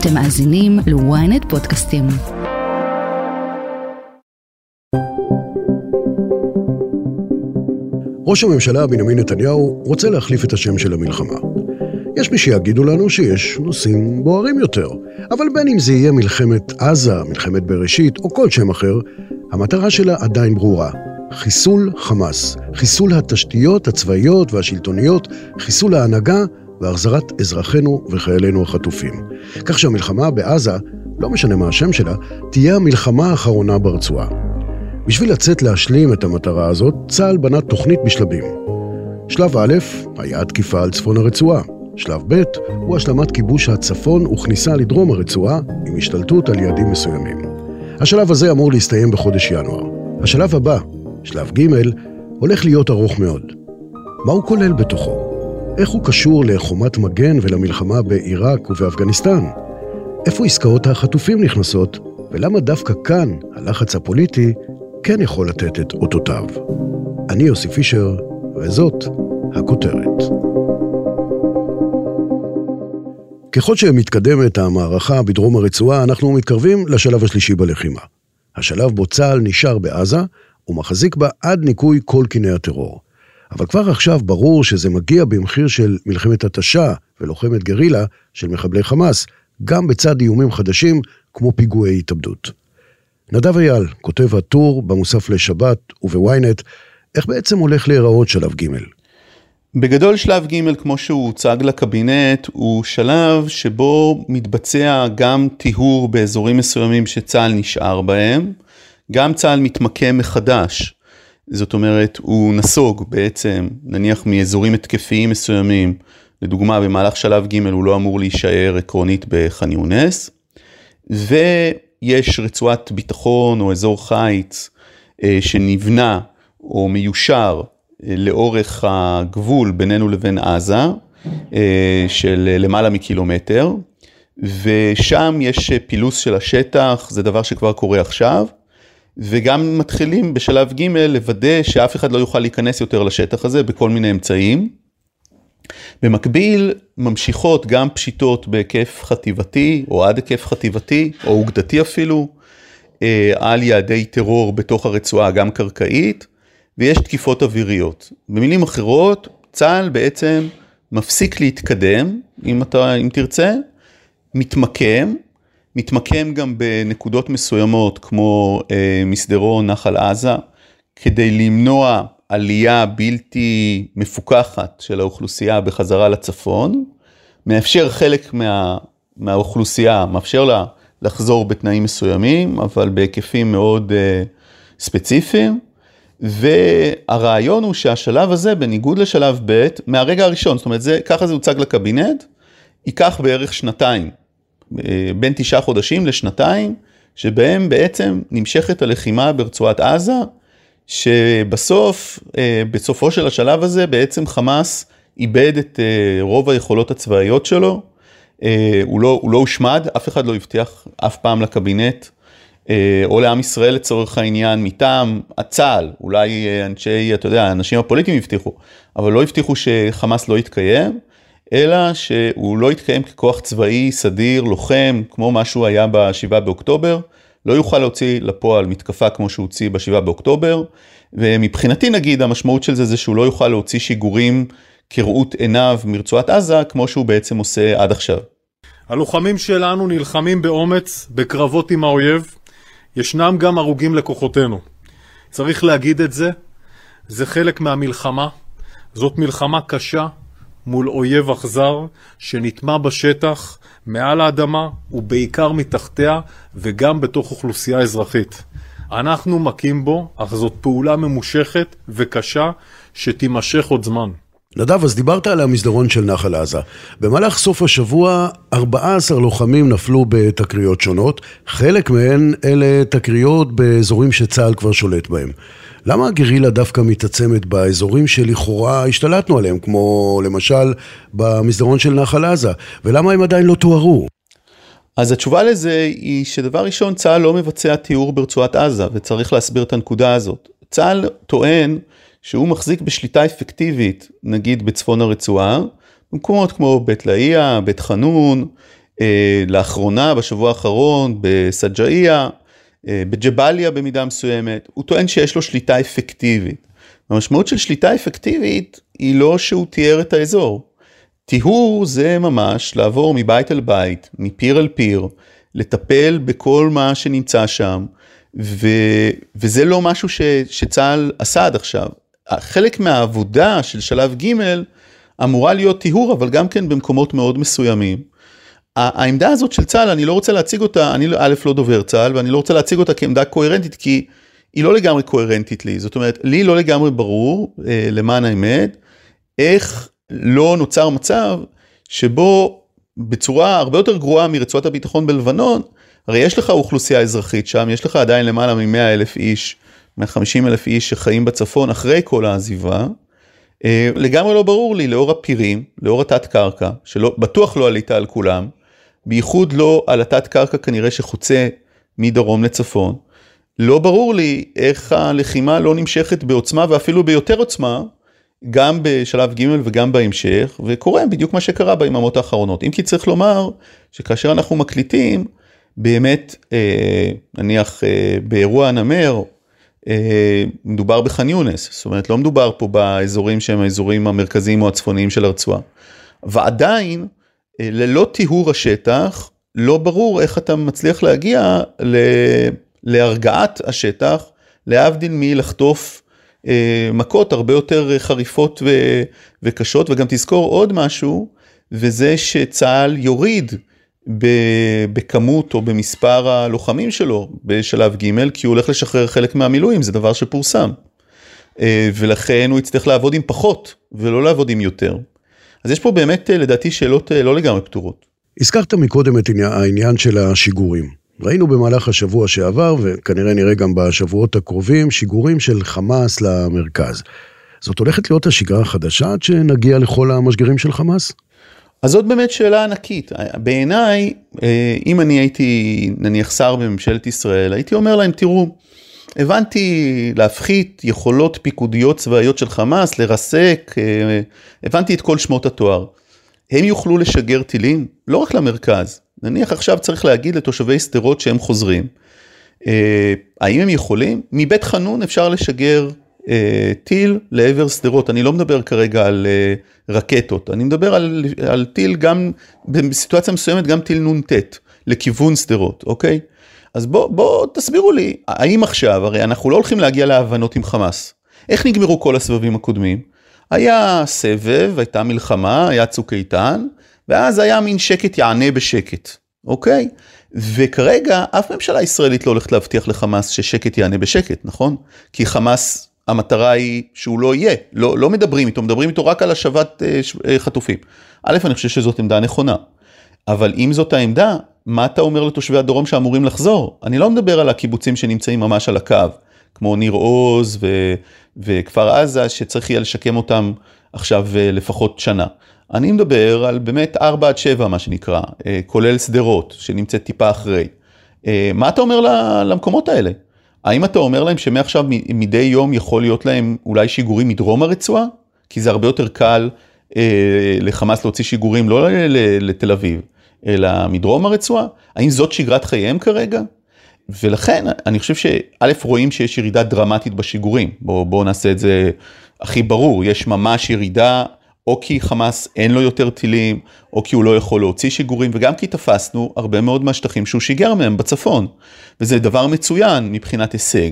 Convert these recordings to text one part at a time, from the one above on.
אתם מאזינים ל-ynet פודקאסטים. ראש הממשלה בנימין נתניהו רוצה להחליף את השם של המלחמה. יש מי שיגידו לנו שיש נושאים בוערים יותר, אבל בין אם זה יהיה מלחמת עזה, מלחמת בראשית או כל שם אחר, המטרה שלה עדיין ברורה, חיסול חמאס, חיסול התשתיות הצבאיות והשלטוניות, חיסול ההנהגה והחזרת אזרחינו וחיילינו החטופים. כך שהמלחמה בעזה, לא משנה מה השם שלה, תהיה המלחמה האחרונה ברצועה. בשביל לצאת להשלים את המטרה הזאת, צה"ל בנה תוכנית בשלבים. שלב א' היה התקיפה על צפון הרצועה. שלב ב' הוא השלמת כיבוש הצפון וכניסה לדרום הרצועה עם השתלטות על יעדים מסוימים. השלב הזה אמור להסתיים בחודש ינואר. השלב הבא, שלב ג', הולך להיות ארוך מאוד. מה הוא כולל בתוכו? איך הוא קשור לחומת מגן ולמלחמה בעיראק ובאפגניסטן? איפה עסקאות החטופים נכנסות, ולמה דווקא כאן הלחץ הפוליטי כן יכול לתת את אותותיו? אני יוסי פישר, וזאת הכותרת. ככל שמתקדמת המערכה בדרום הרצועה, אנחנו מתקרבים לשלב השלישי בלחימה. השלב בו צה"ל נשאר בעזה ומחזיק בה עד ניקוי כל קיני הטרור. אבל כבר עכשיו ברור שזה מגיע במחיר של מלחמת התשה ולוחמת גרילה של מחבלי חמאס, גם בצד איומים חדשים כמו פיגועי התאבדות. נדב אייל, כותב הטור במוסף לשבת ובוויינט, איך בעצם הולך להיראות שלב ג' בגדול שלב ג' כמו שהוא הוצג לקבינט הוא שלב שבו מתבצע גם טיהור באזורים מסוימים שצה"ל נשאר בהם, גם צה"ל מתמקם מחדש, זאת אומרת הוא נסוג בעצם נניח מאזורים התקפיים מסוימים, לדוגמה במהלך שלב ג' הוא לא אמור להישאר עקרונית בח'אן יונס, ויש רצועת ביטחון או אזור חיץ אה, שנבנה או מיושר לאורך הגבול בינינו לבין עזה, אה, של למעלה מקילומטר, ושם יש פילוס של השטח, זה דבר שכבר קורה עכשיו, וגם מתחילים בשלב ג' לוודא שאף אחד לא יוכל להיכנס יותר לשטח הזה בכל מיני אמצעים. במקביל ממשיכות גם פשיטות בהיקף חטיבתי או עד היקף חטיבתי או אוגדתי אפילו אה, על יעדי טרור בתוך הרצועה גם קרקעית ויש תקיפות אוויריות. במילים אחרות, צה"ל בעצם מפסיק להתקדם, אם, אתה, אם תרצה, מתמקם, מתמקם גם בנקודות מסוימות כמו אה, מסדרון נחל עזה, כדי למנוע עלייה בלתי מפוקחת של האוכלוסייה בחזרה לצפון, מאפשר חלק מה, מהאוכלוסייה, מאפשר לה לחזור בתנאים מסוימים, אבל בהיקפים מאוד אה, ספציפיים. והרעיון הוא שהשלב הזה, בניגוד לשלב ב', מהרגע הראשון, זאת אומרת, זה, ככה זה הוצג לקבינט, ייקח בערך שנתיים, בין תשעה חודשים לשנתיים, שבהם בעצם נמשכת הלחימה ברצועת עזה, שבסוף, אה, בסופו של השלב הזה, בעצם חמאס איבד את אה, רוב היכולות הצבאיות שלו, הוא לא, הוא לא הושמד, אף אחד לא הבטיח אף פעם לקבינט. אה, או לעם ישראל לצורך העניין מטעם הצה"ל, אולי אה, אנשי, אתה יודע, האנשים הפוליטיים הבטיחו, אבל לא הבטיחו שחמאס לא יתקיים, אלא שהוא לא יתקיים ככוח צבאי סדיר, לוחם, כמו מה שהוא היה ב-7 באוקטובר, לא יוכל להוציא לפועל מתקפה כמו שהוא הוציא ב-7 באוקטובר, ומבחינתי נגיד המשמעות של זה זה שהוא לא יוכל להוציא שיגורים כראות עיניו מרצועת עזה, כמו שהוא בעצם עושה עד עכשיו. הלוחמים שלנו נלחמים באומץ בקרבות עם האויב, ישנם גם הרוגים לכוחותינו. צריך להגיד את זה, זה חלק מהמלחמה. זאת מלחמה קשה מול אויב אכזר שנטמע בשטח, מעל האדמה ובעיקר מתחתיה וגם בתוך אוכלוסייה אזרחית. אנחנו מכים בו, אך זאת פעולה ממושכת וקשה שתימשך עוד זמן. נדב, אז דיברת על המסדרון של נחל עזה. במהלך סוף השבוע, 14 לוחמים נפלו בתקריות שונות. חלק מהן אלה תקריות באזורים שצה"ל כבר שולט בהם. למה הגרילה דווקא מתעצמת באזורים שלכאורה השתלטנו עליהם, כמו למשל במסדרון של נחל עזה? ולמה הם עדיין לא תוארו? אז התשובה לזה היא שדבר ראשון, צה"ל לא מבצע תיאור ברצועת עזה, וצריך להסביר את הנקודה הזאת. צה"ל טוען שהוא מחזיק בשליטה אפקטיבית, נגיד בצפון הרצועה, במקומות כמו בית לאיה, בית חנון, אה, לאחרונה, בשבוע האחרון, בסג'איה, בג'באליה במידה מסוימת, הוא טוען שיש לו שליטה אפקטיבית. המשמעות של שליטה אפקטיבית היא לא שהוא תיאר את האזור. טיהור זה ממש לעבור מבית אל בית, מפיר אל פיר, לטפל בכל מה שנמצא שם, ו, וזה לא משהו ש, שצה"ל עשה עד עכשיו. חלק מהעבודה של שלב ג' אמורה להיות טיהור, אבל גם כן במקומות מאוד מסוימים. העמדה הזאת של צה"ל, אני לא רוצה להציג אותה, אני א' לא דובר צה"ל, ואני לא רוצה להציג אותה כעמדה קוהרנטית, כי היא לא לגמרי קוהרנטית לי. זאת אומרת, לי לא לגמרי ברור, אה, למען האמת, איך לא נוצר מצב שבו בצורה הרבה יותר גרועה מרצועת הביטחון בלבנון, הרי יש לך אוכלוסייה אזרחית שם, יש לך עדיין למעלה מ-100 אלף איש, 150 אלף איש שחיים בצפון אחרי כל העזיבה. אה, לגמרי לא ברור לי, לאור הפירים, לאור התת קרקע, שבטוח לא עלית על כולם, בייחוד לא על התת קרקע כנראה שחוצה מדרום לצפון. לא ברור לי איך הלחימה לא נמשכת בעוצמה ואפילו ביותר עוצמה, גם בשלב ג' וגם בהמשך, וקורה בדיוק מה שקרה ביממות האחרונות. אם כי צריך לומר שכאשר אנחנו מקליטים, באמת, אה, נניח אה, באירוע הנמר, אה, מדובר בח'אן יונס, זאת אומרת לא מדובר פה באזורים שהם האזורים המרכזיים או הצפוניים של הרצועה. ועדיין, ללא טיהור השטח, לא ברור איך אתה מצליח להגיע להרגעת השטח, להבדיל מלחטוף מכות הרבה יותר חריפות וקשות, וגם תזכור עוד משהו, וזה שצה"ל יוריד בכמות או במספר הלוחמים שלו בשלב ג', כי הוא הולך לשחרר חלק מהמילואים, זה דבר שפורסם. אה, ולכן הוא יצטרך לעבוד עם פחות, ולא לעבוד עם יותר. אז יש פה באמת, אה, לדעתי, שאלות אה, לא לגמרי פתורות. הזכרת מקודם את העניין של השיגורים. ראינו במהלך השבוע שעבר, וכנראה נראה גם בשבועות הקרובים, שיגורים של חמאס למרכז. זאת הולכת להיות השגרה החדשה עד שנגיע לכל המשגרים של חמאס? אז זאת באמת שאלה ענקית. בעיניי, אה, אם אני הייתי נניח שר בממשלת ישראל, הייתי אומר להם, תראו, הבנתי להפחית יכולות פיקודיות צבאיות של חמאס, לרסק, אה, הבנתי את כל שמות התואר. הם יוכלו לשגר טילים לא רק למרכז, נניח עכשיו צריך להגיד לתושבי שדרות שהם חוזרים. אה, האם הם יכולים? מבית חנון אפשר לשגר אה, טיל לעבר שדרות, אני לא מדבר כרגע על רקטות, אני מדבר על, על טיל גם, בסיטואציה מסוימת גם טיל נ"ט, לכיוון שדרות, אוקיי? אז בואו בוא תסבירו לי, האם עכשיו, הרי אנחנו לא הולכים להגיע להבנות עם חמאס, איך נגמרו כל הסבבים הקודמים? היה סבב, הייתה מלחמה, היה צוק איתן, ואז היה מין שקט יענה בשקט, אוקיי? וכרגע אף ממשלה ישראלית לא הולכת להבטיח לחמאס ששקט יענה בשקט, נכון? כי חמאס המטרה היא שהוא לא יהיה, לא, לא מדברים איתו, מדברים איתו רק על השבת אה, אה, חטופים. א', אני חושב שזאת עמדה נכונה, אבל אם זאת העמדה, מה אתה אומר לתושבי הדרום שאמורים לחזור? אני לא מדבר על הקיבוצים שנמצאים ממש על הקו, כמו ניר עוז ו, וכפר עזה, שצריך יהיה לשקם אותם עכשיו אה, לפחות שנה. אני מדבר על באמת 4 עד 7 מה שנקרא, אה, כולל שדרות, שנמצאת טיפה אחרי. אה, מה אתה אומר למקומות האלה? האם אתה אומר להם שמעכשיו מדי יום יכול להיות להם אולי שיגורים מדרום הרצועה? כי זה הרבה יותר קל אה, לחמאס להוציא שיגורים לא לתל אביב, אלא מדרום הרצועה? האם זאת שגרת חייהם כרגע? ולכן אני חושב שא' רואים שיש ירידה דרמטית בשיגורים, בואו בוא נעשה את זה הכי ברור, יש ממש ירידה או כי חמאס אין לו יותר טילים, או כי הוא לא יכול להוציא שיגורים, וגם כי תפסנו הרבה מאוד מהשטחים שהוא שיגר מהם בצפון. וזה דבר מצוין מבחינת הישג.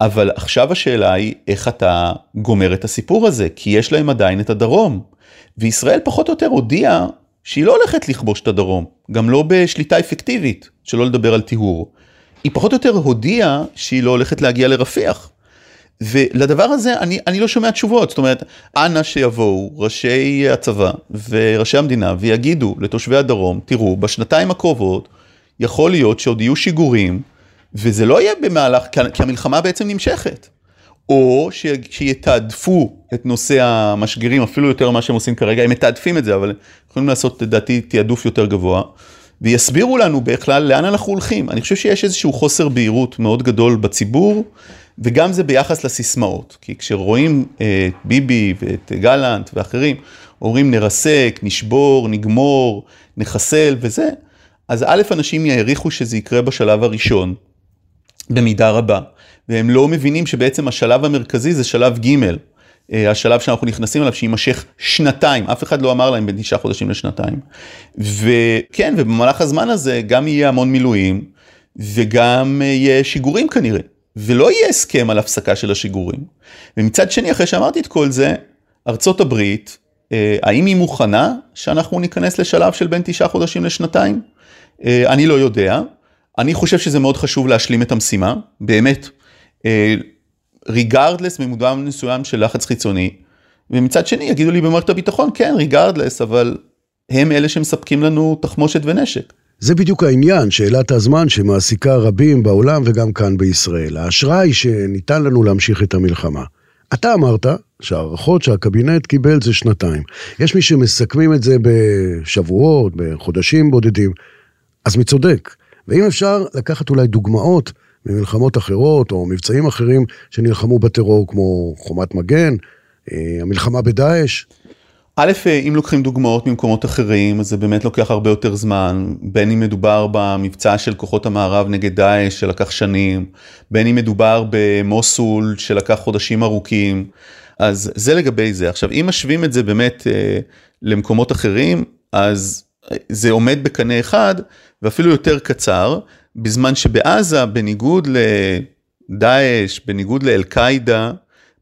אבל עכשיו השאלה היא איך אתה גומר את הסיפור הזה, כי יש להם עדיין את הדרום. וישראל פחות או יותר הודיעה שהיא לא הולכת לכבוש את הדרום, גם לא בשליטה אפקטיבית, שלא לדבר על טיהור. היא פחות או יותר הודיעה שהיא לא הולכת להגיע לרפיח. ולדבר הזה אני, אני לא שומע תשובות, זאת אומרת, אנא שיבואו ראשי הצבא וראשי המדינה ויגידו לתושבי הדרום, תראו, בשנתיים הקרובות יכול להיות שעוד יהיו שיגורים, וזה לא יהיה במהלך, כי המלחמה בעצם נמשכת. או שיתעדפו את נושא המשגרים אפילו יותר ממה שהם עושים כרגע, הם מתעדפים את זה, אבל יכולים לעשות לדעתי תעדוף יותר גבוה, ויסבירו לנו בכלל לאן אנחנו הולכים. אני חושב שיש איזשהו חוסר בהירות מאוד גדול בציבור, וגם זה ביחס לסיסמאות, כי כשרואים את ביבי ואת גלנט ואחרים, אומרים נרסק, נשבור, נגמור, נחסל וזה, אז א', אנשים יעריכו שזה יקרה בשלב הראשון, במידה רבה, והם לא מבינים שבעצם השלב המרכזי זה שלב ג', אה, השלב שאנחנו נכנסים אליו שיימשך שנתיים, אף אחד לא אמר להם בין תשעה חודשים לשנתיים. וכן, ובמהלך הזמן הזה גם יהיה המון מילואים, וגם יהיה שיגורים כנראה, ולא יהיה הסכם על הפסקה של השיגורים. ומצד שני, אחרי שאמרתי את כל זה, ארצות הברית, אה, האם היא מוכנה שאנחנו ניכנס לשלב של בין תשעה חודשים לשנתיים? אה, אני לא יודע. אני חושב שזה מאוד חשוב להשלים את המשימה, באמת. regardless ממודע מסוים של לחץ חיצוני, ומצד שני יגידו לי במערכת הביטחון, כן, regardless, אבל הם אלה שמספקים לנו תחמושת ונשק. זה בדיוק העניין, שאלת הזמן שמעסיקה רבים בעולם וגם כאן בישראל. האשראי שניתן לנו להמשיך את המלחמה. אתה אמרת שההערכות שהקבינט קיבל זה שנתיים. יש מי שמסכמים את זה בשבועות, בחודשים בודדים, אז מי צודק? ואם אפשר לקחת אולי דוגמאות ממלחמות אחרות או מבצעים אחרים שנלחמו בטרור כמו חומת מגן, אה, המלחמה בדאעש. א', אה, אם לוקחים דוגמאות ממקומות אחרים, אז זה באמת לוקח הרבה יותר זמן, בין אם מדובר במבצע של כוחות המערב נגד דאעש שלקח שנים, בין אם מדובר במוסול שלקח חודשים ארוכים, אז זה לגבי זה. עכשיו, אם משווים את זה באמת אה, למקומות אחרים, אז זה עומד בקנה אחד, ואפילו יותר קצר, בזמן שבעזה, בניגוד לדאעש, בניגוד לאל-קאעידה,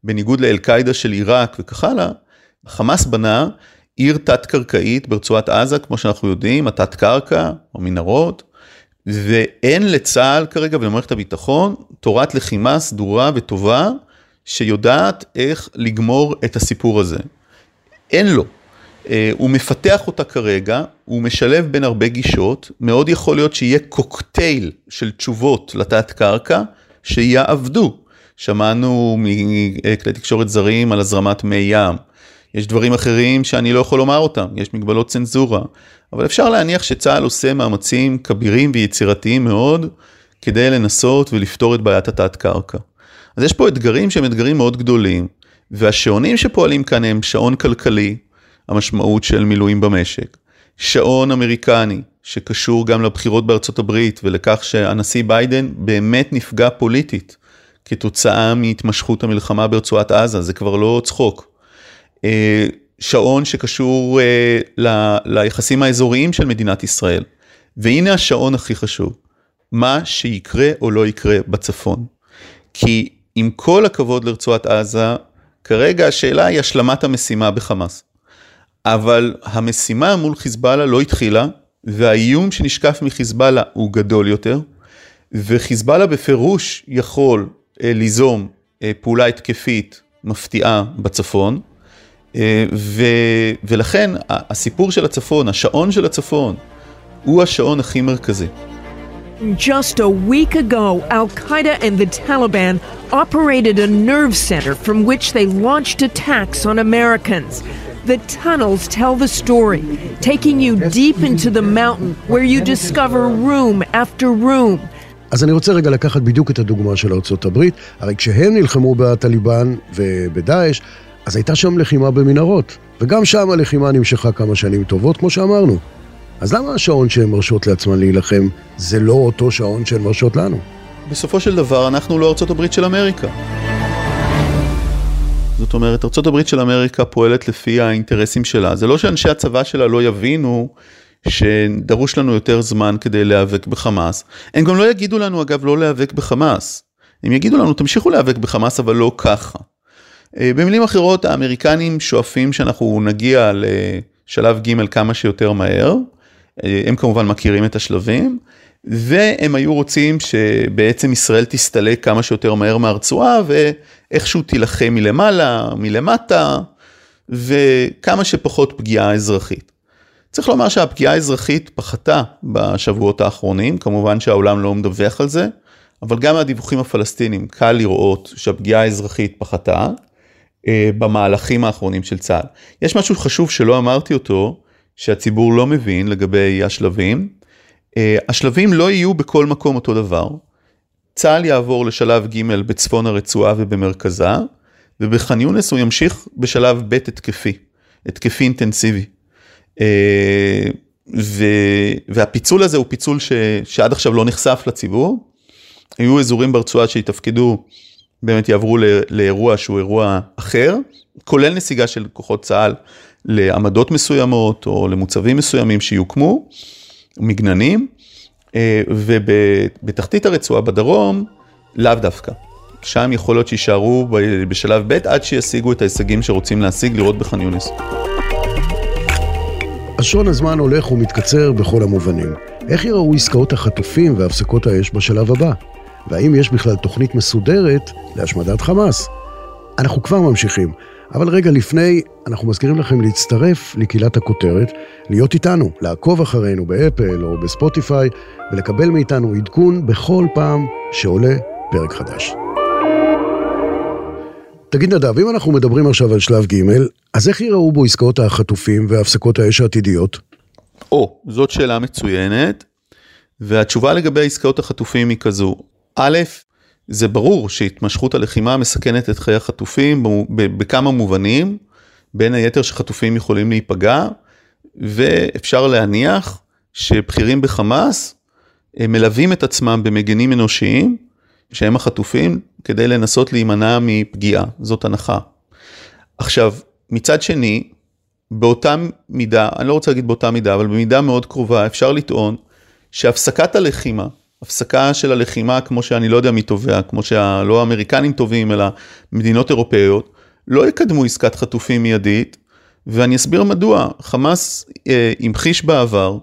בניגוד לאל-קאעידה של עיראק וכך הלאה, חמאס בנה עיר תת-קרקעית ברצועת עזה, כמו שאנחנו יודעים, התת קרקע, או מנהרות, ואין לצה"ל כרגע ולמערכת הביטחון תורת לחימה סדורה וטובה, שיודעת איך לגמור את הסיפור הזה. אין לו. אה, הוא מפתח אותה כרגע, הוא משלב בין הרבה גישות, מאוד יכול להיות שיהיה קוקטייל של תשובות לתת קרקע שיעבדו. שמענו מכלי תקשורת זרים על הזרמת מי ים. יש דברים אחרים שאני לא יכול לומר אותם, יש מגבלות צנזורה, אבל אפשר להניח שצה"ל עושה מאמצים כבירים ויצירתיים מאוד כדי לנסות ולפתור את בעיית התת קרקע. אז יש פה אתגרים שהם אתגרים מאוד גדולים, והשעונים שפועלים כאן הם שעון כלכלי, המשמעות של מילואים במשק. שעון אמריקני, שקשור גם לבחירות בארצות הברית ולכך שהנשיא ביידן באמת נפגע פוליטית כתוצאה מהתמשכות המלחמה ברצועת עזה, זה כבר לא צחוק. אה, שעון שקשור אה, ל, ליחסים האזוריים של מדינת ישראל. והנה השעון הכי חשוב, מה שיקרה או לא יקרה בצפון. כי עם כל הכבוד לרצועת עזה, כרגע השאלה היא השלמת המשימה בחמאס. אבל המשימה מול חיזבאללה לא התחילה, והאיום שנשקף מחיזבאללה הוא גדול יותר, וחיזבאללה בפירוש יכול אה, ליזום אה, פעולה התקפית מפתיעה בצפון, אה, ו, ולכן הסיפור של הצפון, השעון של הצפון, הוא השעון הכי מרכזי. Just a week ago, Al Qaeda and the Taliban operated a nerve center from which they launched attacks on Americans. The tunnels tell the story, taking you deep into the mountain where you discover room after room. אז אני רוצה רגע לקחת בדיוק את הדוגמה של ארצות הברית. הרי כשהם נלחמו בטליבן ובדאעש, אז הייתה שם לחימה במנהרות. וגם שם הלחימה נמשכה כמה שנים טובות, כמו שאמרנו. אז למה השעון שהן מרשות לעצמן להילחם זה לא אותו שעון שהן מרשות לנו? בסופו של דבר אנחנו לא ארצות הברית של אמריקה. זאת אומרת, ארה"ב של אמריקה פועלת לפי האינטרסים שלה. זה לא שאנשי הצבא שלה לא יבינו שדרוש לנו יותר זמן כדי להיאבק בחמאס. הם גם לא יגידו לנו, אגב, לא להיאבק בחמאס. הם יגידו לנו, תמשיכו להיאבק בחמאס, אבל לא ככה. אה, במילים אחרות, האמריקנים שואפים שאנחנו נגיע לשלב ג' כמה שיותר מהר. אה, הם כמובן מכירים את השלבים. והם היו רוצים שבעצם ישראל תסתלק כמה שיותר מהר מהרצועה ואיכשהו תילחם מלמעלה, מלמטה, וכמה שפחות פגיעה אזרחית. צריך לומר שהפגיעה האזרחית פחתה בשבועות האחרונים, כמובן שהעולם לא מדווח על זה, אבל גם מהדיווחים הפלסטינים קל לראות שהפגיעה האזרחית פחתה אה, במהלכים האחרונים של צה"ל. יש משהו חשוב שלא אמרתי אותו, שהציבור לא מבין לגבי השלבים. אה, השלבים לא יהיו בכל מקום אותו דבר. צה"ל יעבור לשלב ג' בצפון הרצועה ובמרכזה, ובח'אן יונס הוא ימשיך בשלב ב' התקפי, התקפי אינטנסיבי. אה, ו, והפיצול הזה הוא פיצול ש, שעד עכשיו לא נחשף לציבור. היו אזורים ברצועה שהתפקדו, באמת יעברו ל, לאירוע שהוא אירוע אחר, כולל נסיגה של כוחות צה"ל לעמדות מסוימות או למוצבים מסוימים שיוקמו, מגננים, אה, ובתחתית הרצועה בדרום, לאו דווקא. שם יכול להיות שיישארו בשלב ב' עד שישיגו את ההישגים שרוצים להשיג, לראות בח'אן יונס. אז שעון הזמן הולך ומתקצר בכל המובנים. איך יראו עסקאות החטופים והפסקות האש בשלב הבא? והאם יש בכלל תוכנית מסודרת להשמדת חמאס? אנחנו כבר ממשיכים, אבל רגע לפני, אנחנו מזכירים לכם להצטרף לקהילת הכותרת, להיות איתנו, לעקוב אחרינו באפל או בספוטיפיי, ולקבל מאיתנו עדכון בכל פעם שעולה פרק חדש. תגיד נדב, אם אנחנו מדברים עכשיו על שלב ג', אז איך יראו בו עסקאות החטופים והפסקות האש העתידיות? או, זאת שאלה מצוינת, והתשובה לגבי עסקאות החטופים היא כזו, א', זה ברור שהתמשכות הלחימה מסכנת את חיי החטופים בכמה מובנים, בין היתר שחטופים יכולים להיפגע, ואפשר להניח שבכירים בחמאס מלווים את עצמם במגנים אנושיים, שהם החטופים, כדי לנסות להימנע מפגיעה, זאת הנחה. עכשיו, מצד שני, באותה מידה, אני לא רוצה להגיד באותה מידה, אבל במידה מאוד קרובה, אפשר לטעון שהפסקת הלחימה, הפסקה של הלחימה, כמו שאני לא יודע מי תובע, כמו שלא האמריקנים טובים, אלא מדינות אירופאיות, לא יקדמו עסקת חטופים מיידית, ואני אסביר מדוע. חמאס אה, המחיש בעבר,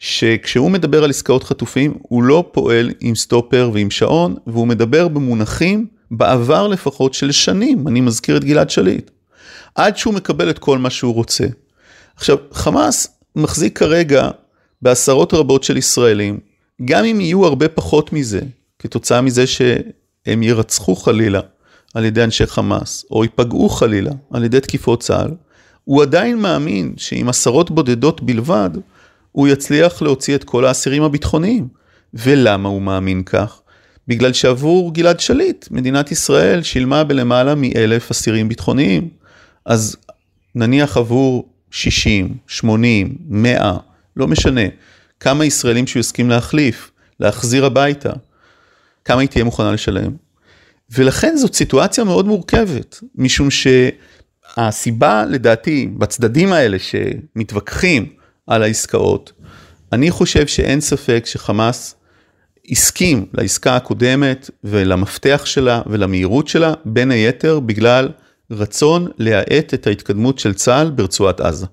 שכשהוא מדבר על עסקאות חטופים, הוא לא פועל עם סטופר ועם שעון, והוא מדבר במונחים, בעבר לפחות, של שנים. אני מזכיר את גלעד שליט. עד שהוא מקבל את כל מה שהוא רוצה. עכשיו, חמאס מחזיק כרגע בעשרות רבות של ישראלים, גם אם יהיו הרבה פחות מזה, כתוצאה מזה שהם יירצחו חלילה על ידי אנשי חמאס, או ייפגעו חלילה על ידי תקיפות צה"ל, הוא עדיין מאמין שעם עשרות בודדות בלבד, הוא יצליח להוציא את כל האסירים הביטחוניים. ולמה הוא מאמין כך? בגלל שעבור גלעד שליט, מדינת ישראל שילמה בלמעלה מאלף אסירים ביטחוניים. אז נניח עבור 60, 80, 100, לא משנה, כמה ישראלים שהוא יסכים להחליף, להחזיר הביתה, כמה היא תהיה מוכנה לשלם. ולכן זאת סיטואציה מאוד מורכבת, משום שהסיבה לדעתי בצדדים האלה שמתווכחים על העסקאות, אני חושב שאין ספק שחמאס הסכים לעסקה הקודמת ולמפתח שלה ולמהירות שלה, בין היתר בגלל רצון להאט את ההתקדמות של צה"ל ברצועת עזה.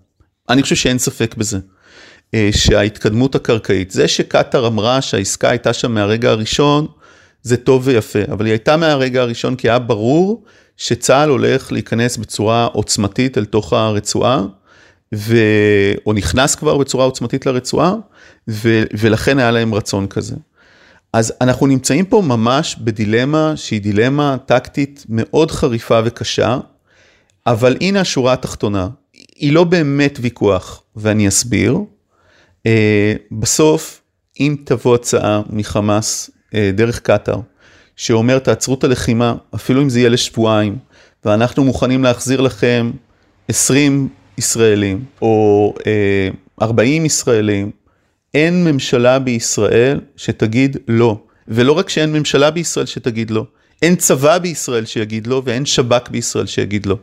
אני חושב שאין ספק בזה. אה, שההתקדמות הקרקעית, זה שקטאר אמרה שהעסקה הייתה שם מהרגע הראשון, זה טוב ויפה, אבל היא הייתה מהרגע הראשון כי היה ברור שצה"ל הולך להיכנס בצורה עוצמתית אל תוך הרצועה, ו... או נכנס כבר בצורה עוצמתית לרצועה, ו... ולכן היה להם רצון כזה. אז אנחנו נמצאים פה ממש בדילמה שהיא דילמה טקטית מאוד חריפה וקשה, אבל הנה השורה התחתונה, היא לא באמת ויכוח, ואני אסביר. Uh, בסוף, אם תבוא הצעה מחמאס uh, דרך קטאר, שאומר תעצרו את הלחימה, אפילו אם זה יהיה לשבועיים, ואנחנו מוכנים להחזיר לכם 20 ישראלים או uh, אה, 40 ישראלים, אין ממשלה בישראל שתגיד לא. ולא רק שאין ממשלה בישראל שתגיד לא, אין צבא בישראל שיגיד לא ואין שב"כ בישראל שיגיד לא.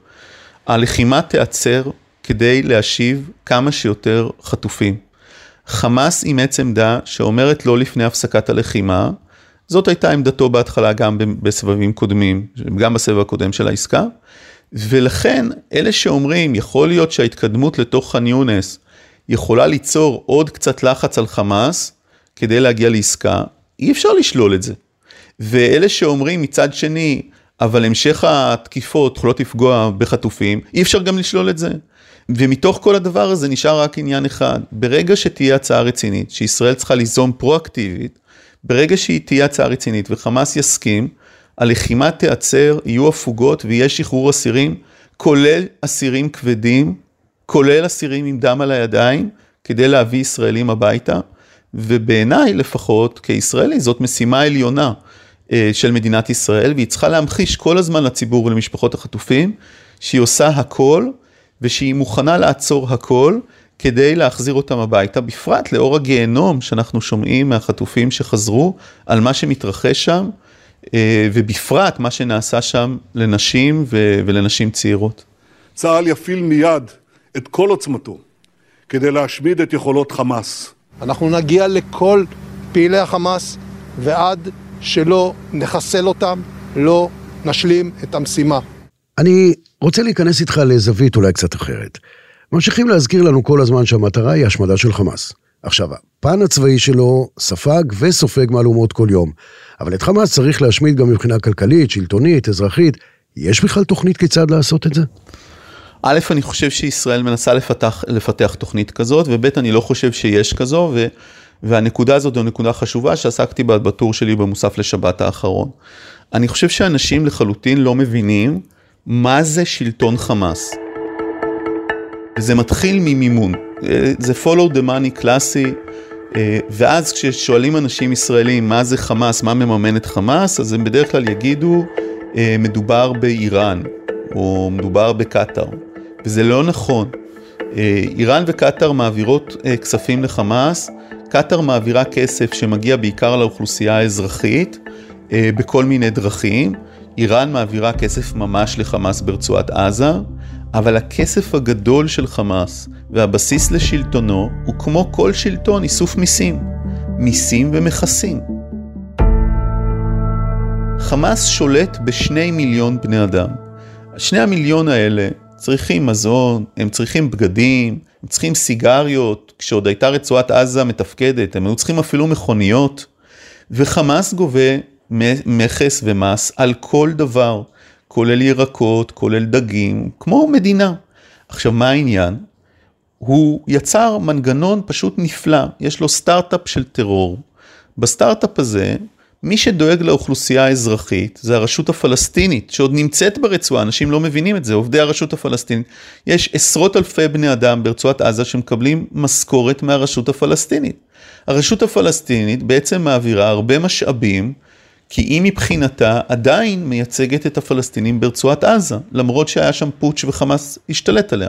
הלחימה תיעצר כדי להשיב כמה שיותר חטופים. חמאס אימץ עמדה שאומרת לא לפני הפסקת הלחימה, זאת הייתה עמדתו בהתחלה גם בסבבים קודמים, גם בסבב הקודם של העסקה, ולכן אלה שאומרים יכול להיות שההתקדמות לתוך ח'אן יונס יכולה ליצור עוד קצת לחץ על חמאס כדי להגיע לעסקה, אי אפשר לשלול את זה. ואלה שאומרים מצד שני, אבל המשך התקיפות יכולות לפגוע בחטופים, אי אפשר גם לשלול את זה. ומתוך כל הדבר הזה נשאר רק עניין אחד, ברגע שתהיה הצעה רצינית, שישראל צריכה ליזום פרואקטיבית, ברגע שהיא תהיה הצעה רצינית וחמאס יסכים, הלחימה תיעצר, יהיו הפוגות ויהיה שחרור אסירים, כולל אסירים כבדים, כולל אסירים עם דם על הידיים, כדי להביא ישראלים הביתה, ובעיניי לפחות, כישראלי, זאת משימה עליונה אה, של מדינת ישראל, והיא צריכה להמחיש כל הזמן לציבור ולמשפחות החטופים, שהיא עושה הכל, ושהיא מוכנה לעצור הכל, כדי להחזיר אותם הביתה, בפרט לאור הגיהנום שאנחנו שומעים מהחטופים שחזרו על מה שמתרחש שם, אה, ובפרט מה שנעשה שם לנשים ולנשים צעירות. צה"ל יפעיל מיד את כל עוצמתו כדי להשמיד את יכולות חמאס. אנחנו נגיע לכל פעילי החמאס ועד שלא נחסל אותם, לא נשלים את המשימה. אני רוצה להיכנס איתך לזווית אולי קצת אחרת. ממשיכים להזכיר לנו כל הזמן שהמטרה היא השמדה של חמאס. עכשיו, הפן הצבאי שלו ספג וסופג מהלומות כל יום, אבל את חמאס צריך להשמיד גם מבחינה כלכלית, שלטונית, אזרחית. יש בכלל תוכנית כיצד לעשות את זה? א', אני חושב שישראל מנסה לפתח, לפתח תוכנית כזאת, וב', אני לא חושב שיש כזו, ו, והנקודה הזאת זו נקודה חשובה שעסקתי בה בטור שלי במוסף לשבת האחרון. אני חושב שאנשים לחלוטין לא מבינים מה זה שלטון חמאס. וזה מתחיל ממימון, זה follow the money קלאסי, ואז כששואלים אנשים ישראלים מה זה חמאס, מה מממן את חמאס, אז הם בדרך כלל יגידו, מדובר באיראן, או מדובר בקטאר, וזה לא נכון. איראן וקטאר מעבירות כספים לחמאס, קטאר מעבירה כסף שמגיע בעיקר לאוכלוסייה האזרחית בכל מיני דרכים, איראן מעבירה כסף ממש לחמאס ברצועת עזה, אבל הכסף הגדול של חמאס והבסיס לשלטונו הוא כמו כל שלטון איסוף מיסים, מיסים ומכסים. חמאס שולט בשני מיליון בני אדם. שני המיליון האלה צריכים מזון, הם צריכים בגדים, הם צריכים סיגריות, כשעוד הייתה רצועת עזה מתפקדת, הם היו צריכים אפילו מכוניות, וחמאס גובה מכס ומס על כל דבר, כולל ירקות, כולל דגים, כמו מדינה. עכשיו, מה העניין? הוא יצר מנגנון פשוט נפלא, יש לו סטארט-אפ של טרור. בסטארט-אפ הזה, מי שדואג לאוכלוסייה האזרחית זה הרשות הפלסטינית, שעוד נמצאת ברצועה, אנשים לא מבינים את זה, עובדי הרשות הפלסטינית. יש עשרות אלפי בני אדם ברצועת עזה שמקבלים משכורת מהרשות הפלסטינית. הרשות הפלסטינית בעצם מעבירה הרבה משאבים כי היא מבחינתה עדיין מייצגת את הפלסטינים ברצועת עזה, למרות שהיה שם פוטש וחמאס השתלט עליה.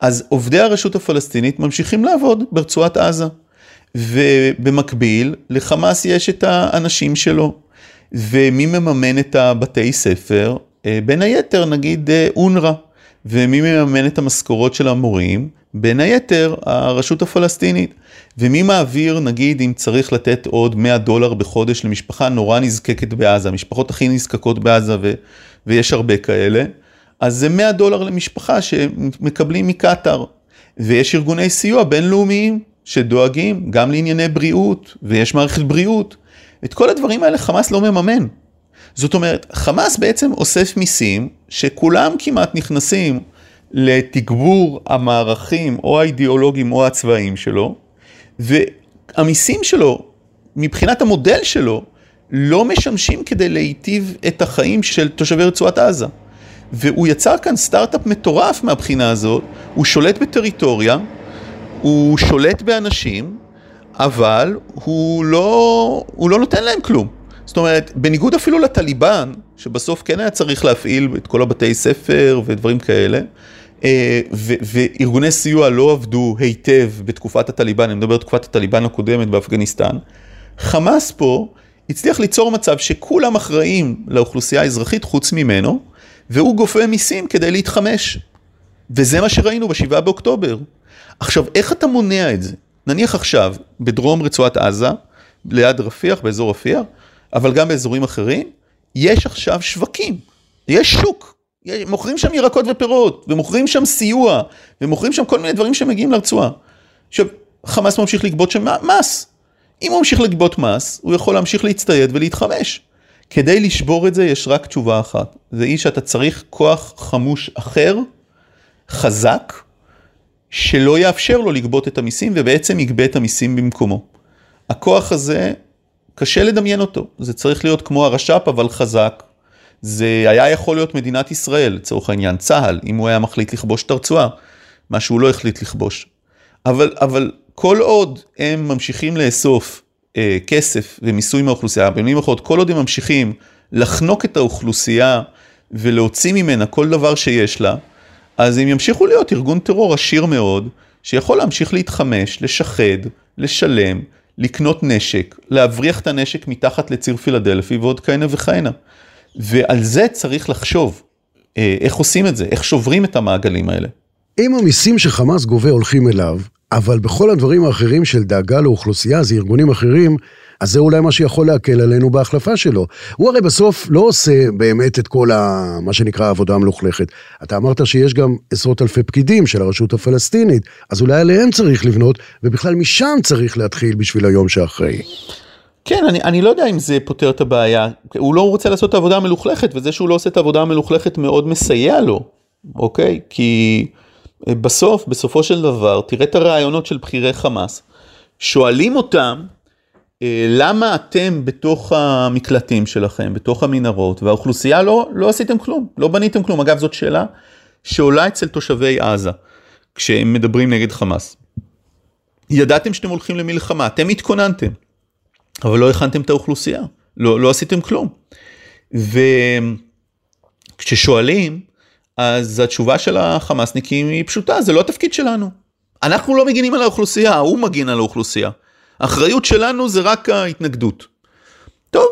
אז עובדי הרשות הפלסטינית ממשיכים לעבוד ברצועת עזה. ובמקביל, לחמאס יש את האנשים שלו. ומי מממן את הבתי ספר? אה, בין היתר, נגיד אה, אונר"א. ומי מממן את המשכורות של המורים? בין היתר, הרשות הפלסטינית. ומי מעביר, נגיד, אם צריך לתת עוד 100 דולר בחודש למשפחה נורא נזקקת בעזה, המשפחות הכי נזקקות בעזה, ו- ויש הרבה כאלה, אז זה 100 דולר למשפחה שמקבלים מקטאר. ויש ארגוני סיוע בינלאומיים שדואגים גם לענייני בריאות, ויש מערכת בריאות. את כל הדברים האלה חמאס לא מממן. זאת אומרת, חמאס בעצם אוסף מיסים שכולם כמעט נכנסים לתגבור המערכים או האידיאולוגיים או הצבאיים שלו, והמיסים שלו, מבחינת המודל שלו, לא משמשים כדי להיטיב את החיים של תושבי רצועת עזה. והוא יצר כאן סטארט-אפ מטורף מהבחינה הזאת, הוא שולט בטריטוריה, הוא שולט באנשים, אבל הוא לא, הוא לא נותן להם כלום. זאת אומרת, בניגוד אפילו לטליבן, שבסוף כן היה צריך להפעיל את כל הבתי ספר ודברים כאלה, אה, וארגוני סיוע לא עבדו היטב בתקופת הטליבן, אני מדבר על תקופת הטליבן הקודמת באפגניסטן, חמאס פה הצליח ליצור מצב שכולם אחראים לאוכלוסייה האזרחית חוץ ממנו, והוא גופה מיסים כדי להתחמש. וזה מה שראינו בשבעה באוקטובר. עכשיו, איך אתה מונע את זה? נניח עכשיו, בדרום רצועת עזה, ליד רפיח, באזור רפיח, אבל גם באזורים אחרים, יש עכשיו שווקים, יש שוק. מוכרים שם ירקות ופירות, ומוכרים שם סיוע, ומוכרים שם כל מיני דברים שמגיעים לרצועה. עכשיו, חמאס ממשיך לגבות שם מס. אם הוא ממשיך לגבות מס, הוא יכול להמשיך להצטייד ולהתחמש. כדי לשבור את זה יש רק תשובה אחת, זה היא שאתה צריך כוח חמוש אחר, חזק, שלא יאפשר לו לגבות את המיסים ובעצם יגבה את המיסים במקומו. הכוח הזה, קשה לדמיין אותו, זה צריך להיות כמו הרש"פ אבל חזק, זה היה יכול להיות מדינת ישראל, לצורך העניין צה"ל, אם הוא היה מחליט לכבוש את הרצועה, מה שהוא לא החליט לכבוש. אבל, אבל כל עוד הם ממשיכים לאסוף אה, כסף ומיסוי מהאוכלוסייה, במילים אחרות, כל עוד הם ממשיכים לחנוק את האוכלוסייה ולהוציא ממנה כל דבר שיש לה, אז הם ימשיכו להיות ארגון טרור עשיר מאוד, שיכול להמשיך להתחמש, לשחד, לשלם, לקנות נשק, להבריח את הנשק מתחת לציר פילדלפי ועוד כהנה וכהנה. ועל זה צריך לחשוב, אה, איך עושים את זה, איך שוברים את המעגלים האלה. אם המיסים שחמאס גובה הולכים אליו, אבל בכל הדברים האחרים של דאגה לאוכלוסייה, זה ארגונים אחרים, אז זה אולי מה שיכול להקל עלינו בהחלפה שלו. הוא הרי בסוף לא עושה באמת את כל ה... מה שנקרא עבודה מלוכלכת. אתה אמרת שיש גם עשרות אלפי פקידים של הרשות הפלסטינית, אז אולי עליהם צריך לבנות, ובכלל משם צריך להתחיל בשביל היום שאחרי. כן, אני, אני לא יודע אם זה פותר את הבעיה. הוא לא רוצה לעשות את העבודה המלוכלכת, וזה שהוא לא עושה את העבודה המלוכלכת מאוד מסייע לו, אוקיי? כי אה, בסוף, בסופו של דבר, תראה את הרעיונות של בכירי חמאס. שואלים אותם, אה, למה אתם בתוך המקלטים שלכם, בתוך המנהרות, והאוכלוסייה לא, לא עשיתם כלום, לא בניתם כלום. אגב, זאת שאלה שעולה אצל תושבי עזה, כשהם מדברים נגד חמאס. ידעתם שאתם הולכים למלחמה, אתם התכוננתם, אבל לא הכנתם את האוכלוסייה, לא, לא עשיתם כלום. וכששואלים, אז התשובה של החמאסניקים היא פשוטה, זה לא התפקיד שלנו. אנחנו לא מגינים על האוכלוסייה, הוא מגין על האוכלוסייה. האחריות שלנו זה רק ההתנגדות. טוב,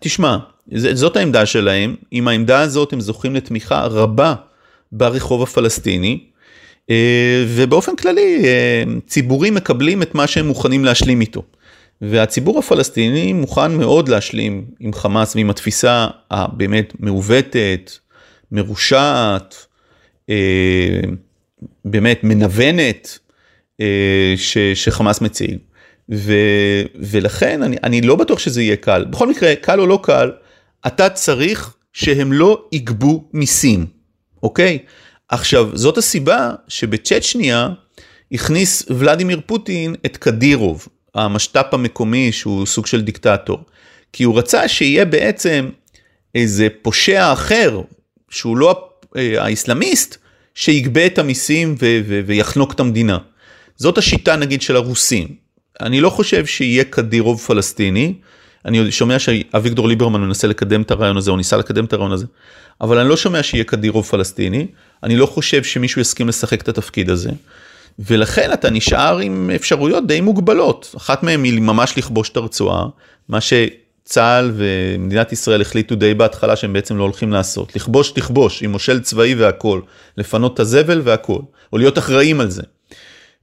תשמע, זאת העמדה שלהם, עם העמדה הזאת הם זוכים לתמיכה רבה ברחוב הפלסטיני, אה, ובאופן כללי אה, ציבורים מקבלים את מה שהם מוכנים להשלים איתו. והציבור הפלסטיני מוכן מאוד להשלים עם חמאס ועם התפיסה הבאמת מעוותת, מרושעת, אה, באמת מנוונת, ש, שחמאס מציג. ו, ולכן אני, אני לא בטוח שזה יהיה קל. בכל מקרה, קל או לא קל, אתה צריך שהם לא יגבו מיסים, אוקיי? עכשיו, זאת הסיבה שבצ'צ'ניה הכניס ולדימיר פוטין את קדירוב, המשת"פ המקומי שהוא סוג של דיקטטור. כי הוא רצה שיהיה בעצם איזה פושע אחר, שהוא לא האסלאמיסט, שיגבה את המיסים ויחנוק את המדינה. זאת השיטה נגיד של הרוסים. אני לא חושב שיהיה קדירוב פלסטיני, אני שומע שאביגדור ליברמן מנסה לקדם את הרעיון הזה, או ניסה לקדם את הרעיון הזה, אבל אני לא שומע שיהיה קדירוב פלסטיני, אני לא חושב שמישהו יסכים לשחק את התפקיד הזה, ולכן אתה נשאר עם אפשרויות די מוגבלות, אחת מהן היא ממש לכבוש את הרצועה, מה שצה"ל ומדינת ישראל החליטו די בהתחלה שהם בעצם לא הולכים לעשות, לכבוש תכבוש עם מושל צבאי והכל, לפנות את הזבל והכל, או להיות אחראים על זה.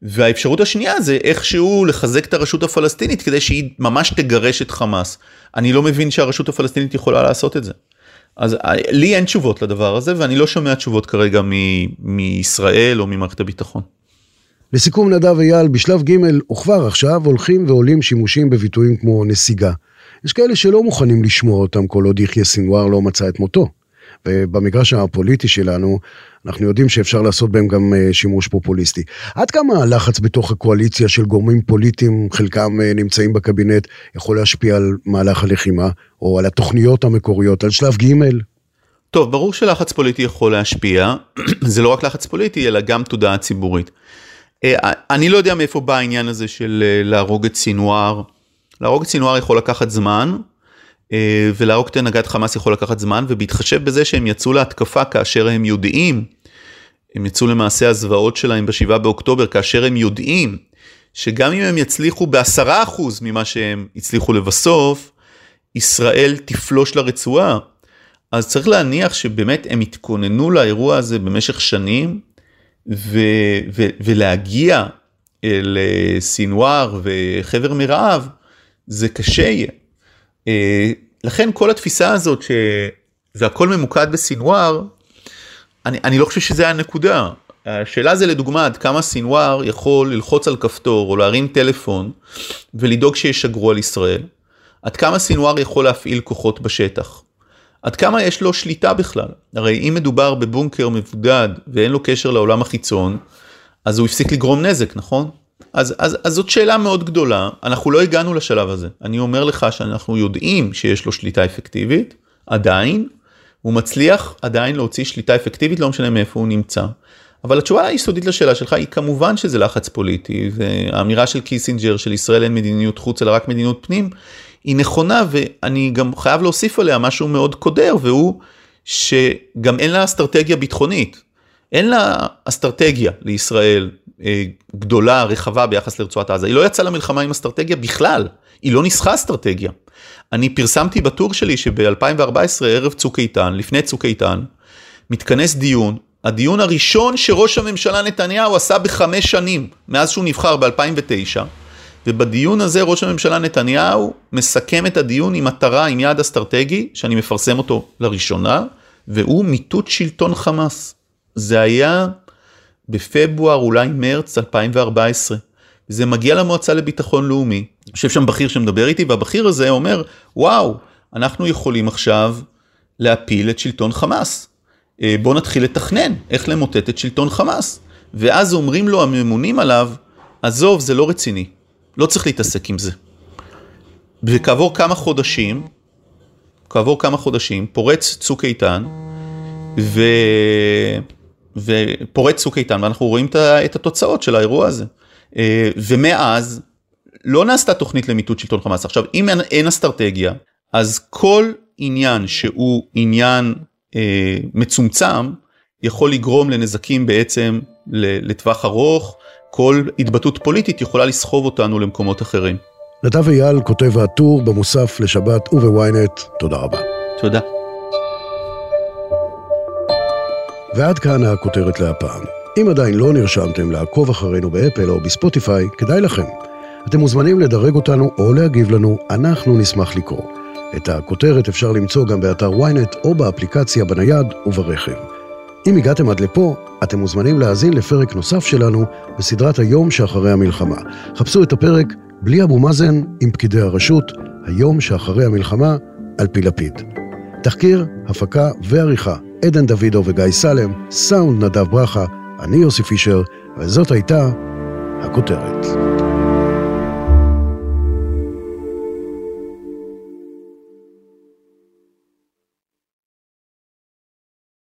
והאפשרות השנייה זה איכשהו לחזק את הרשות הפלסטינית כדי שהיא ממש תגרש את חמאס. אני לא מבין שהרשות הפלסטינית יכולה לעשות את זה. אז אה, לי אין תשובות לדבר הזה ואני לא שומע תשובות כרגע מישראל או ממערכת הביטחון. לסיכום נדב אייל, בשלב ג' וכבר עכשיו הולכים ועולים שימושים בביטויים כמו נסיגה. יש כאלה שלא מוכנים לשמוע אותם כל עוד יחיא סינואר לא מצא את מותו. ובמגרש הפוליטי שלנו, אנחנו יודעים שאפשר לעשות בהם גם אה, שימוש פופוליסטי. עד כמה הלחץ בתוך הקואליציה של גורמים פוליטיים, חלקם אה, נמצאים בקבינט, יכול להשפיע על מהלך הלחימה, או על התוכניות המקוריות, על שלב ג'? טוב, ברור שלחץ פוליטי יכול להשפיע, זה לא רק לחץ פוליטי, אלא גם תודעה ציבורית. אה, אני לא יודע מאיפה בא העניין הזה של להרוג את סינואר. להרוג את סינואר יכול לקחת זמן, אה, ולהרוג את הנהגת חמאס יכול לקחת זמן, ובהתחשב בזה שהם יצאו להתקפה כאשר הם יודעים, הם יצאו למעשה הזוועות שלהם בשבעה באוקטובר, כאשר הם יודעים שגם אם הם יצליחו בעשרה אחוז ממה שהם הצליחו לבסוף, ישראל תפלוש לרצועה. אז צריך להניח שבאמת הם התכוננו לאירוע הזה במשך שנים, ו- ו- ולהגיע לסינואר וחבר מרעב, זה קשה יהיה. אה, לכן כל התפיסה הזאת שזה הכל ממוקד בסינואר, אני, אני לא חושב שזה הנקודה. השאלה זה לדוגמה עד כמה סינואר יכול ללחוץ על כפתור או להרים טלפון ולדאוג שישגרו על ישראל. עד כמה סינואר יכול להפעיל כוחות בשטח. עד כמה יש לו שליטה בכלל. הרי אם מדובר בבונקר מבודד ואין לו קשר לעולם החיצון, אז הוא הפסיק לגרום נזק, נכון? אז, אז, אז זאת שאלה מאוד גדולה, אנחנו לא הגענו לשלב הזה. אני אומר לך שאנחנו יודעים שיש לו שליטה אפקטיבית, עדיין, הוא מצליח עדיין להוציא שליטה אפקטיבית, לא משנה מאיפה הוא נמצא. אבל התשובה היסודית לשאלה שלך היא כמובן שזה לחץ פוליטי, והאמירה של קיסינג'ר שלישראל אין מדיניות חוץ אלא רק מדיניות פנים, היא נכונה ואני גם חייב להוסיף עליה משהו מאוד קודר, והוא שגם אין לה אסטרטגיה ביטחונית. אין לה אסטרטגיה לישראל אה, גדולה, רחבה ביחס לרצועת עזה. היא לא יצאה למלחמה עם אסטרטגיה בכלל, היא לא ניסחה אסטרטגיה. אני פרסמתי בטור שלי שב-2014, ערב צוק איתן, לפני צוק איתן, מתכנס דיון, הדיון הראשון שראש הממשלה נתניהו עשה בחמש שנים, מאז שהוא נבחר ב-2009, ובדיון הזה ראש הממשלה נתניהו מסכם את הדיון עם מטרה, עם יעד אסטרטגי, שאני מפרסם אותו לראשונה, והוא מיטוט שלטון חמאס. זה היה בפברואר, אולי מרץ 2014. זה מגיע למועצה לביטחון לאומי, יושב שם בכיר שמדבר איתי, והבכיר הזה אומר, וואו, אנחנו יכולים עכשיו להפיל את שלטון חמאס. אה, בוא נתחיל לתכנן איך למוטט את שלטון חמאס. ואז אומרים לו הממונים עליו, עזוב, זה לא רציני, לא צריך להתעסק עם זה. וכעבור כמה חודשים, כעבור כמה חודשים, פורץ צוק איתן, ו... ופורץ צוק איתן, ואנחנו רואים את התוצאות של האירוע הזה. אה, ומאז, לא נעשתה תוכנית למיטוט שלטון חמאס. עכשיו, אם אין, אין אסטרטגיה, אז כל עניין שהוא עניין אה, מצומצם, יכול לגרום לנזקים בעצם לטווח ארוך, כל התבטאות פוליטית יכולה לסחוב אותנו למקומות אחרים. נדב אייל כותב הטור במוסף לשבת ובוויינט, תודה רבה. תודה. ועד כאן הכותרת להפעם. אם עדיין לא נרשמתם לעקוב אחרינו באפל או בספוטיפיי, כדאי לכם. אתם מוזמנים לדרג אותנו או להגיב לנו, אנחנו נשמח לקרוא. את הכותרת אפשר למצוא גם באתר ynet או באפליקציה בנייד וברכב. אם הגעתם עד לפה, אתם מוזמנים להאזין לפרק נוסף שלנו בסדרת היום שאחרי המלחמה. חפשו את הפרק בלי אבו מאזן עם פקידי הרשות, היום שאחרי המלחמה, על פי לפיד. תחקיר, הפקה ועריכה, עדן דוידו וגיא סלם, סאונד נדב ברכה, אני יוסי פישר, וזאת הייתה הכותרת.